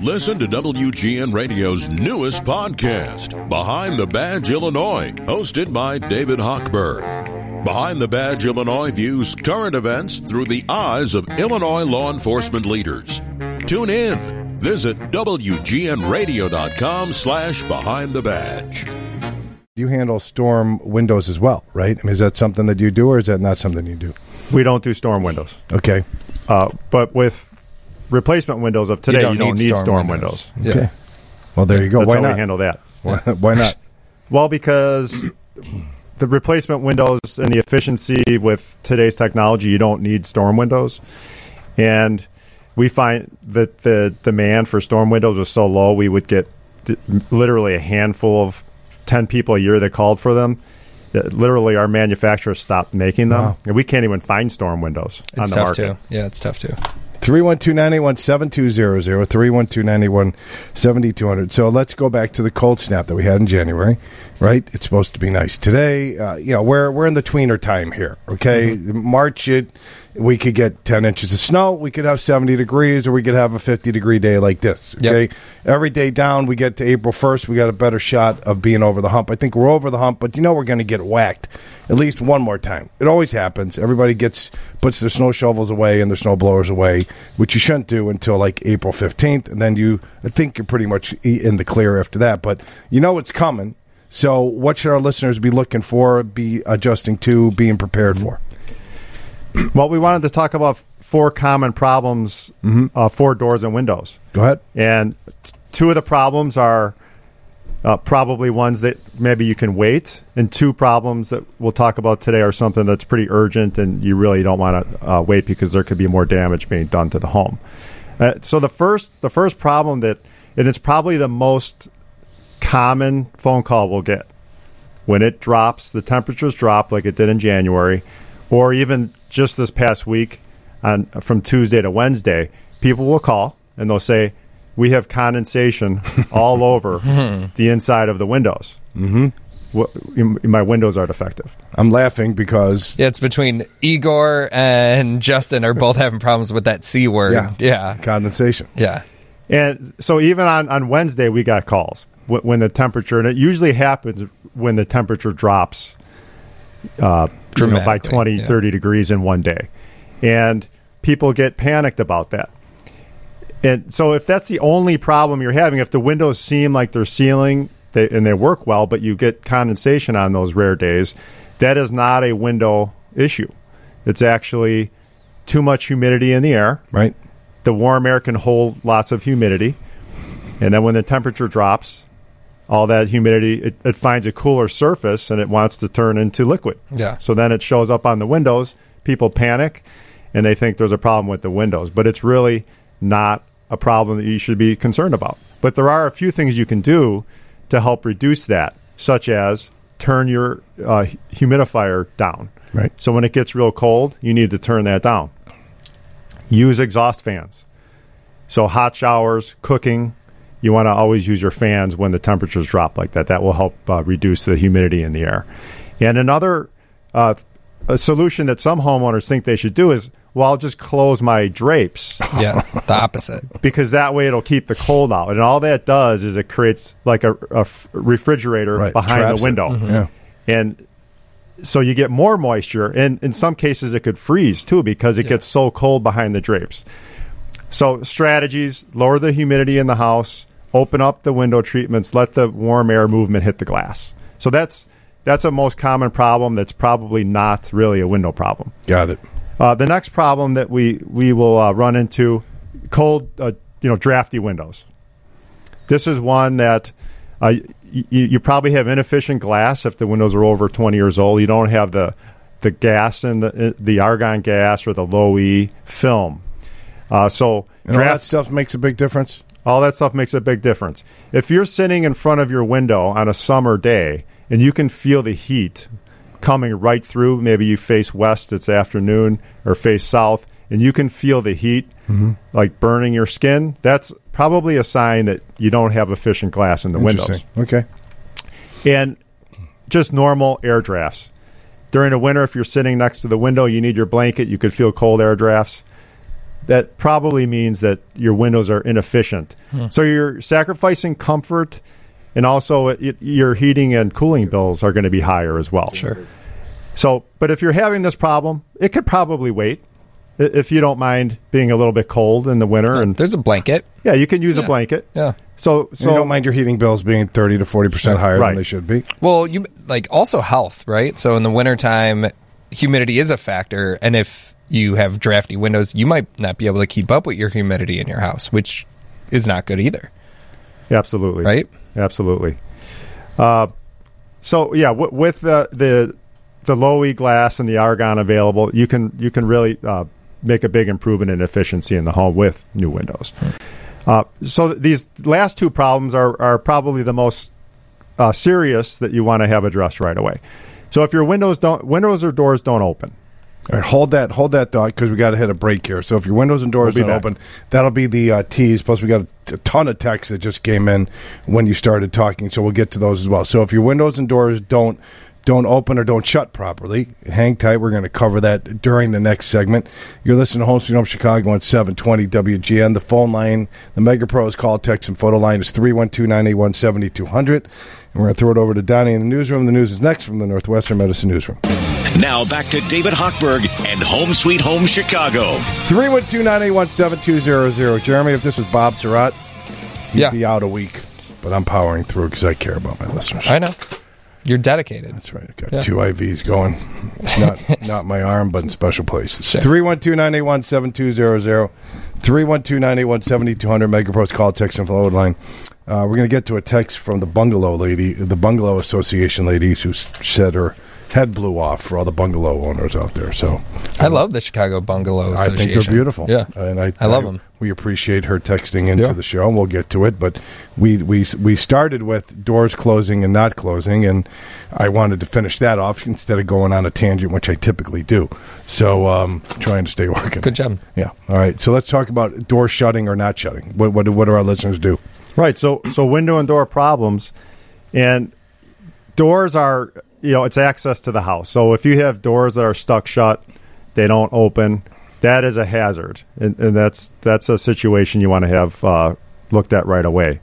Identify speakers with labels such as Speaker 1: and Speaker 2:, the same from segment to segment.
Speaker 1: Listen to WGN Radio's newest podcast, Behind the Badge Illinois, hosted by David Hochberg. Behind the Badge Illinois views current events through the eyes of Illinois law enforcement leaders. Tune in. Visit WGNRadio.com slash Behind the Badge.
Speaker 2: You handle storm windows as well, right? I mean, is that something that you do, or is that not something you do?
Speaker 3: We don't do storm windows.
Speaker 2: Okay.
Speaker 3: Uh, but with replacement windows of today, you don't, need, storm, windows.
Speaker 4: Yeah.
Speaker 2: Okay. Well, there you go.
Speaker 3: That's
Speaker 2: Why
Speaker 3: how
Speaker 2: not?
Speaker 3: we handle that.
Speaker 2: Why, why not?
Speaker 3: Well, because the replacement windows and the efficiency with today's technology, you don't need storm windows. And we find that the demand for storm windows was so low, we would get literally a handful of 10 people a year that called for them. Uh, literally, our manufacturers stopped making them.
Speaker 2: Wow.
Speaker 3: And we can't even find storm windows on
Speaker 4: It's
Speaker 3: the
Speaker 4: tough
Speaker 3: market.
Speaker 4: too. Yeah, it's tough too.
Speaker 2: 312-981-7200, 312-981-7200. So let's go back to the cold snap that we had in January, right? It's supposed to be nice. Today, uh, you know, we're, we're in the tweener time here, okay? March, it, we could get 10 inches of snow, we could have 70 degrees, or we could have a 50 degree day like this,
Speaker 4: Yep.
Speaker 2: okay? Every day down, we get to April 1st, we got a better shot of being over the hump. I think we're over the hump, but you know we're going to get whacked at least one more time. It always happens. Everybody gets puts their snow shovels away and their snow blowers away, which you shouldn't do until like April 15th, and then you I think you're pretty much in the clear after that, but you know it's coming. So what should our listeners be looking for, be adjusting to, being prepared for?
Speaker 3: Well, we wanted to talk about four common problems uh, for doors and windows.
Speaker 2: Go ahead.
Speaker 3: And t- two of the problems are uh, probably ones that maybe you can wait, and two problems that we'll talk about today are something that's pretty urgent and you really don't want to uh, wait because there could be more damage being done to the home. Uh, so the first, the first problem that, and it's probably the most common phone call we'll get when it drops, the temperatures drop like it did in January, or even just this past week on from Tuesday to Wednesday, people will call and they'll say, "We have condensation all over the inside of the windows. Mm-hmm. My windows are defective."
Speaker 2: I'm laughing because
Speaker 4: Yeah, it's between Igor and Justin are both having problems with that C word.
Speaker 2: yeah,
Speaker 4: Yeah.
Speaker 2: condensation.
Speaker 4: Yeah.
Speaker 3: And so even on, on Wednesday, we got calls when, when the temperature, and it usually happens when the temperature drops uh, you know, by
Speaker 4: Dramatically,
Speaker 3: 20,
Speaker 4: yeah.
Speaker 3: 30 degrees in one day. And people get panicked about that. And so if that's the only problem you're having, if the windows seem like they're sealing they, and they work well, but you get condensation on those rare days, that is not a window issue. It's actually too much humidity in the air
Speaker 2: Right.
Speaker 3: the warm air can hold lots of humidity, and then when the temperature drops, all that humidity it, it finds a cooler surface and it wants to turn into liquid.
Speaker 4: Yeah.
Speaker 3: So then it shows up on the windows. People panic, and they think there's a problem with the windows, but it's really not a problem that you should be concerned about. But there are a few things you can do to help reduce that, such as turn your uh, humidifier down.
Speaker 2: Right.
Speaker 3: So when it gets real cold, you need to turn that down. Use exhaust fans. So hot showers, cooking, you want to always use your fans when the temperatures drop like that. That will help uh, reduce the humidity in the air. And another uh, a solution that some homeowners think they should do is, well, I'll just close my drapes
Speaker 4: Yeah. the opposite.
Speaker 3: because that way it'll keep the cold out. And all that does is it creates like a refrigerator
Speaker 2: Right.
Speaker 3: behind
Speaker 2: Traps
Speaker 3: the
Speaker 2: it.
Speaker 3: window.
Speaker 2: Yeah.
Speaker 3: And so you get more moisture. And in some cases, it could freeze too because it gets so cold behind the drapes. So, strategies lower the humidity in the house, open up the window treatments, let the warm air movement hit the glass. So, that's that's a most common problem that's probably not really a window problem.
Speaker 2: Got it.
Speaker 3: Uh, the next problem that we we will uh, run into cold, uh, you know, drafty windows. This is one that uh, y- you, probably have inefficient glass if the windows are over 20 years old. You don't have the the gas and the the argon gas or the low E film. Uh, so
Speaker 2: And
Speaker 3: draft
Speaker 2: stuff makes a big difference.
Speaker 3: All that stuff makes a big difference. If you're sitting in front of your window on a summer day and you can feel the heat coming right through, maybe you face west, it's afternoon, or face south, and you can feel the heat mm-hmm. like burning your skin, that's probably a sign that you don't have efficient glass in the windows.
Speaker 2: Okay.
Speaker 3: And just normal air drafts. During the winter, if you're sitting next to the window, you need your blanket, you could feel cold air drafts. That probably means that your windows are inefficient. Hmm. So you're sacrificing comfort, and also it, your heating and cooling bills are going to be higher as well.
Speaker 4: Sure.
Speaker 3: So, but if you're having this problem, it could probably wait. If you don't mind being a little bit cold in the winter, and
Speaker 4: There's a blanket.
Speaker 3: yeah, you can use a blanket.
Speaker 4: Yeah.
Speaker 3: So,
Speaker 2: So you don't mind your heating bills being 30 to 40% higher
Speaker 3: Right.
Speaker 2: than they should be.
Speaker 4: Well, you like also health, right? So in the wintertime, humidity is a factor, and if you have drafty windows, you might not be able to keep up with your humidity in your house, which is not good either,
Speaker 3: absolutely,
Speaker 4: right?
Speaker 3: Absolutely. Uh, so yeah, w- with the the the low E glass and the argon available, you can you can really uh, make a big improvement in efficiency in the home with new windows. Uh, so these last two problems are are probably the most uh, serious that you want to have addressed right away. So if your windows don't windows or doors don't open,
Speaker 2: All right, hold that, hold that thought because we got to hit a break here. So if your windows and doors
Speaker 3: We'll
Speaker 2: don't
Speaker 3: back.
Speaker 2: open, that'll be the uh, tease. Plus, we got a, a ton of texts that just came in when you started talking, so we'll get to those as well. So if your windows and doors don't don't open or don't shut properly, hang tight. We're going to cover that during the next segment. You're listening to Home Sweet Home Chicago on 720 WGN. The phone line, the Mega Pros call, text, and photo line is 312 981 7200. And we're going to throw it over to Donnie in the newsroom. The news is next from the Northwestern Medicine Newsroom.
Speaker 5: Now back to David Hochberg and Home Sweet Home Chicago.
Speaker 2: 312 981 7200. Jeremy, if this was Bob Sirott, he'd
Speaker 4: Yeah.
Speaker 2: be out a week. But I'm powering through because I care about my listeners.
Speaker 4: I know. You're dedicated.
Speaker 2: That's right. I got
Speaker 4: Yeah.
Speaker 2: two IVs going. It's not not my arm, but in special places.
Speaker 4: Sure.
Speaker 2: 312 981 7200. 312 981 7200. Megapro's call, text, and flow line. Uh, we're going to get to a text from the bungalow lady, the bungalow association lady, who s- said her head blew off for all the bungalow owners out there. So
Speaker 4: I love the Chicago Bungalow
Speaker 2: I think they're beautiful.
Speaker 4: Yeah,
Speaker 2: and I,
Speaker 4: I love them.
Speaker 2: We appreciate her texting into
Speaker 4: Yeah.
Speaker 2: the show, and we'll get to it. But we we we started with doors closing and not closing, and I wanted to finish that off instead of going on a tangent, which I typically do. So um, trying to stay working.
Speaker 4: Good job.
Speaker 2: Yeah. All right. So let's talk about door shutting or not shutting. What what what do our listeners do?
Speaker 3: Right. So so window and door problems, and doors are you know it's access to the house. So if you have doors that are stuck shut, they don't open. That is a hazard, and, and that's that's a situation you want to have uh, looked at right away.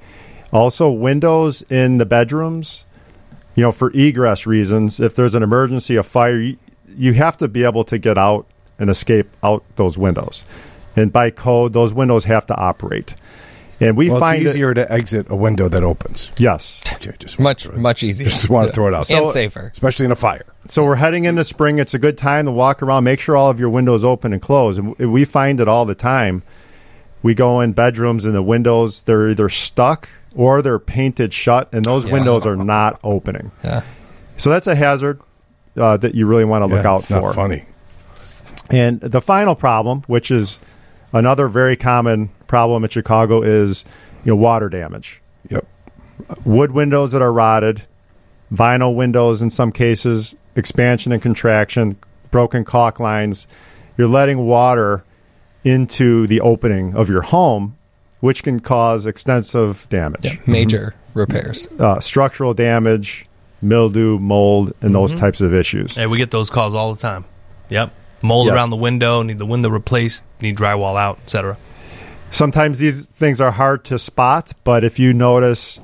Speaker 3: Also, windows in the bedrooms, you know, for egress reasons. If there's an emergency, a fire, you, you have to be able to get out and escape out those windows. And by code, those windows have to operate. And we
Speaker 2: Well,
Speaker 3: find
Speaker 2: it's
Speaker 3: it-
Speaker 2: easier to exit a window that opens.
Speaker 3: yes.
Speaker 2: Okay, just
Speaker 4: Much much easier.
Speaker 2: Just want to throw it out,
Speaker 4: and
Speaker 2: So-
Speaker 4: safer.
Speaker 2: especially in a fire.
Speaker 3: So we're heading into spring. It's a good time to walk around. Make sure all of your windows open and close. And we find it all the time. We go in bedrooms and the windows they're either stuck or they're painted shut, and those
Speaker 4: Yeah.
Speaker 3: windows are not opening.
Speaker 4: Yeah.
Speaker 3: So that's a hazard uh, that you really want to look
Speaker 2: Yeah,
Speaker 3: out
Speaker 2: it's not
Speaker 3: for.
Speaker 2: funny.
Speaker 3: And the final problem, which is another very common problem in Chicago, is you know water damage.
Speaker 2: Yep.
Speaker 3: wood windows that are rotted, vinyl windows in some cases, expansion and contraction, broken caulk lines. You're letting water into the opening of your home, which can cause extensive damage,
Speaker 4: Yeah. Major repairs.
Speaker 3: uh, structural damage, mildew, mold, and those types of issues.
Speaker 6: Hey, we get those calls all the time. Yep. Mold
Speaker 3: Yes.
Speaker 6: around the window, need the window replaced, need drywall out, etc.
Speaker 3: Sometimes these things are hard to spot, but if you notice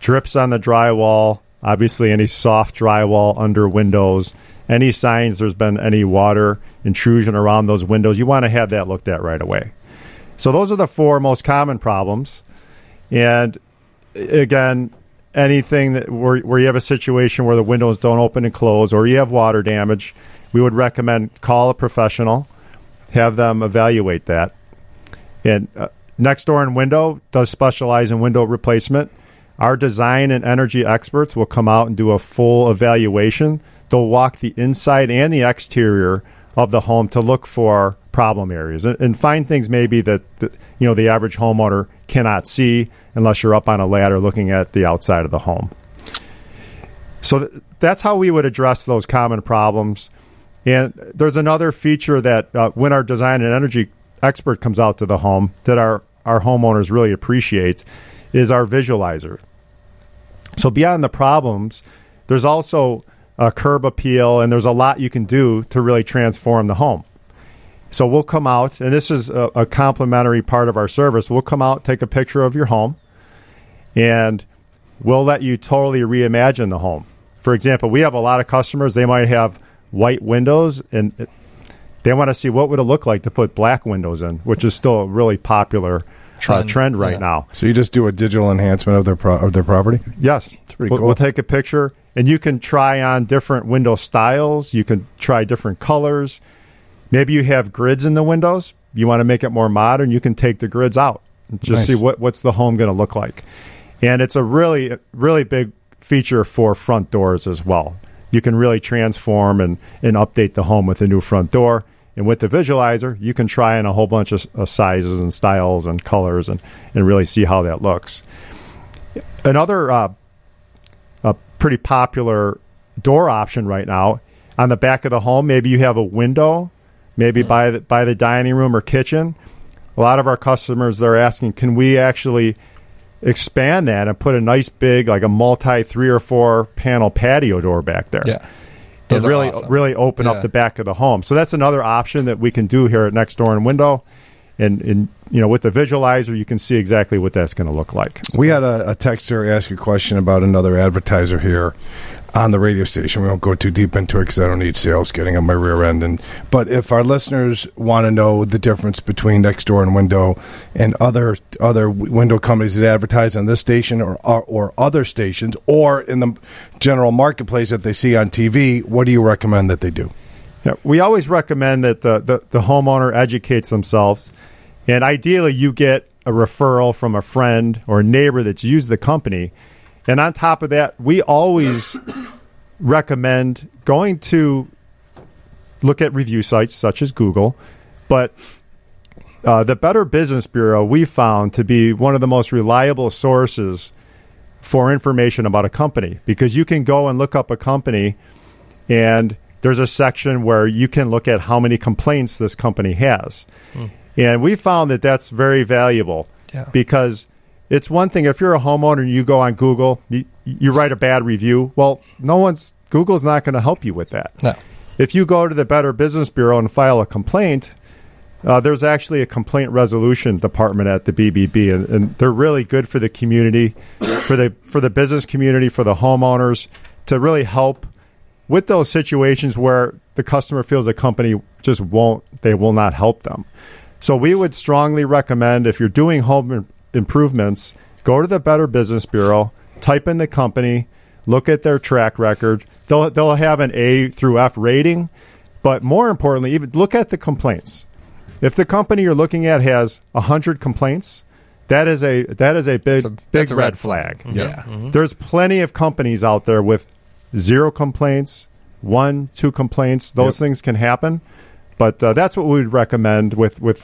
Speaker 3: drips on the drywall, obviously any soft drywall under windows, any signs there's been any water intrusion around those windows, you want to have that looked at right away. So those are the four most common problems. And again, anything that where, where you have a situation where the windows don't open and close or you have water damage, we would recommend call a professional, have them evaluate that. And uh, Next Door and Window does specialize in window replacement. Our design and energy experts will come out and do a full evaluation. They'll walk the inside and the exterior of the home to look for problem areas and, and find things maybe that the, you know the average homeowner cannot see unless you're up on a ladder looking at the outside of the home. So th- that's how we would address those common problems. And there's another feature that uh, when our design and energy expert comes out to the home that our, our homeowners really appreciate is our visualizer. So beyond the problems, there's also a curb appeal, and there's a lot you can do to really transform the home. So we'll come out, and this is a, a complimentary part of our service. We'll come out, take a picture of your home, and we'll let you totally reimagine the home. For example, we have a lot of customers. They might have white windows, and they want to see what would it look like to put black windows in, which is still a really popular trend, uh,
Speaker 4: Trend,
Speaker 3: trend right
Speaker 4: yeah.
Speaker 3: now.
Speaker 2: So you just do a digital enhancement of their pro- of their property.
Speaker 3: Yes,
Speaker 2: pretty
Speaker 3: we'll,
Speaker 2: cool.
Speaker 3: we'll take a picture, and you can try on different window styles. You can try different colors. Maybe you have grids in the windows. You want to make it more modern. You can take the grids out and just
Speaker 2: Nice.
Speaker 3: see what what's the home going to look like. And it's a really really big feature for front doors as well. You can really transform and, and update the home with a new front door. And with the visualizer, you can try on a whole bunch of, of sizes and styles and colors and, and really see how that looks. Another uh, a pretty popular door option right now. On the back of the home, maybe you have a window, maybe by the, by the dining room or kitchen. A lot of our customers they're asking, can we actually expand that and put a nice big like a multi three or four panel patio door back there?
Speaker 4: Yeah.
Speaker 3: and
Speaker 4: Those are
Speaker 3: really
Speaker 4: awesome.
Speaker 3: really open
Speaker 4: Yeah.
Speaker 3: up the back of the home. So that's another option that we can do here at Next Door and Window. And, and you know, with the visualizer, you can see exactly what that's going to look like.
Speaker 2: We had a, a texter ask a question about another advertiser here on the radio station. We won't go too deep into it because I don't need sales getting on my rear end. And but if our listeners want to know the difference between Next Door and Window and other other window companies that advertise on this station or, or or other stations or in the general marketplace that they see on TV, what do you recommend that they do?
Speaker 3: Yeah, we always recommend that the, the, the homeowner educates themselves. And ideally, you get a referral from a friend or a neighbor that's used the company. And on top of that, we always recommend going to look at review sites such as Google. But uh, the Better Business Bureau we found to be one of the most reliable sources for information about a company because you can go and look up a company and there's a section where you can look at how many complaints this company has. And we found that that's very valuable
Speaker 4: Yeah.
Speaker 3: because it's one thing if you're a homeowner and you go on Google, you, you write a bad review. Well, no one's Google's not going to help you with that.
Speaker 4: No.
Speaker 3: If you go to the Better Business Bureau and file a complaint, uh, there's actually a complaint resolution department at the BBB, and, and they're really good for the community, for the for the business community, for the homeowners to really help with those situations where the customer feels the company just won't, they will not help them. So we would strongly recommend if you're doing home improvements, go to the Better Business Bureau, type in the company, look at their track record. They'll they'll have an A through F rating, but more importantly, even look at the complaints. If the company you're looking at has hundred complaints, that is a that is a big
Speaker 4: a-
Speaker 3: big
Speaker 4: that's a
Speaker 3: red,
Speaker 4: red
Speaker 3: flag. Mm-hmm.
Speaker 4: Yeah. Mm-hmm. Mm-hmm.
Speaker 3: There's plenty of companies out there with zero complaints, one, two complaints. Those things can happen, but uh, that's what we would recommend with with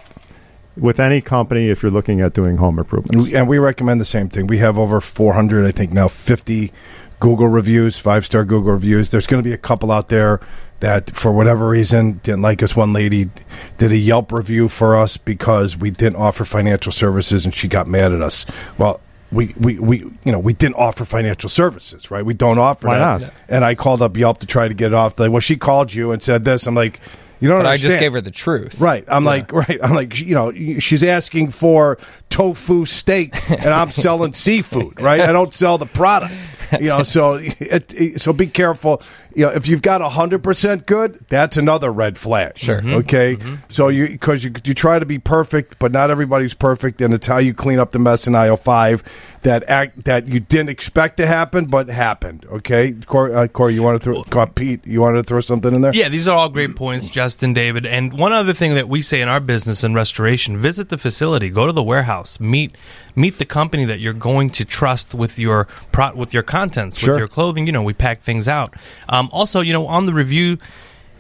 Speaker 3: with any company if you're looking at doing home improvements.
Speaker 2: And we recommend the same thing. We have over 400, I think now 50 Google reviews, five star Google reviews. There's going to be a couple out there that, for whatever reason, didn't like us. One lady did a Yelp review for us because we didn't offer financial services, and she got mad at us. Well. We, we, we you know we didn't offer financial services right we don't offer
Speaker 3: Why
Speaker 2: that
Speaker 3: not?
Speaker 2: and I called up Yelp to try to get it off like well she called you and said this I'm like you don't
Speaker 4: But I just gave her the truth.
Speaker 2: Right. I'm like, right. I'm like, you know, she's asking for tofu steak and I'm selling seafood, right? I don't sell the product. You know, so it, it- so be careful. You know, if you've got hundred percent good, that's another red flag.
Speaker 4: Sure.
Speaker 2: Okay. So you because you you try to be perfect, but not everybody's perfect, and it's how you clean up the mess in aisle five that act that you didn't expect to happen, but happened. Okay, Corey, uh, Corey you want to throw uh, Pete? You wanted to throw something in there?
Speaker 6: Yeah, these are all great points, Justin, David. And one other thing that we say in our business and restoration: visit the facility, go to the warehouse, meet meet the company that you're going to trust with your pro- with your contents,
Speaker 2: Sure.
Speaker 6: with your clothing. You know, we pack things out. Um, also, you know, on the review.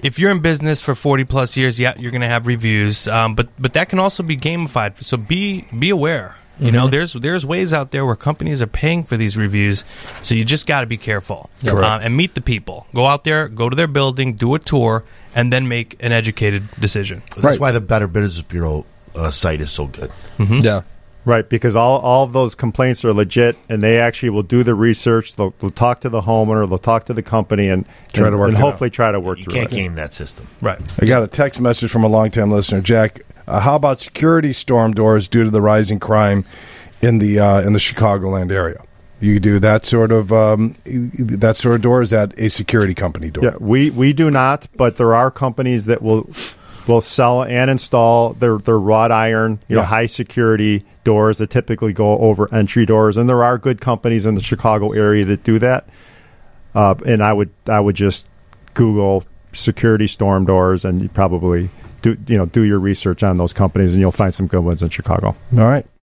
Speaker 6: If you're in business for 40 plus years, yeah, you're going to have reviews, um, but but that can also be gamified. So be be aware. You know, there's there's ways out there where companies are paying for these reviews, so you just got to be careful
Speaker 2: Correct.
Speaker 6: Uh, and meet the people. Go out there, go to their building, do a tour, and then make an educated decision.
Speaker 7: That's why the Better Business Bureau uh, site is so good.
Speaker 4: Yeah.
Speaker 3: Right, because all, all of those complaints are legit, and they actually will do the research. They'll, they'll talk to the homeowner, they'll talk to the company, and
Speaker 2: Try
Speaker 3: and,
Speaker 2: to work
Speaker 3: and
Speaker 2: it out.
Speaker 3: hopefully try to work
Speaker 7: You
Speaker 3: through
Speaker 7: can't game that system.
Speaker 6: Right.
Speaker 2: I got a text message from a longtime listener, Jack. Uh, how about security storm doors due to the rising crime in the uh, in the Chicagoland area? You do that sort of um, that sort of door. Is that a security company door?
Speaker 3: Yeah, we, we do not, but there are companies that will will sell and install their, their wrought iron, you know, high security doors that typically go over entry doors, and there are good companies in the Chicago area that do that. Uh, and I would I would just Google security storm doors, and you probably do you know do your research on those companies, and you'll find some good ones in Chicago.
Speaker 2: All right.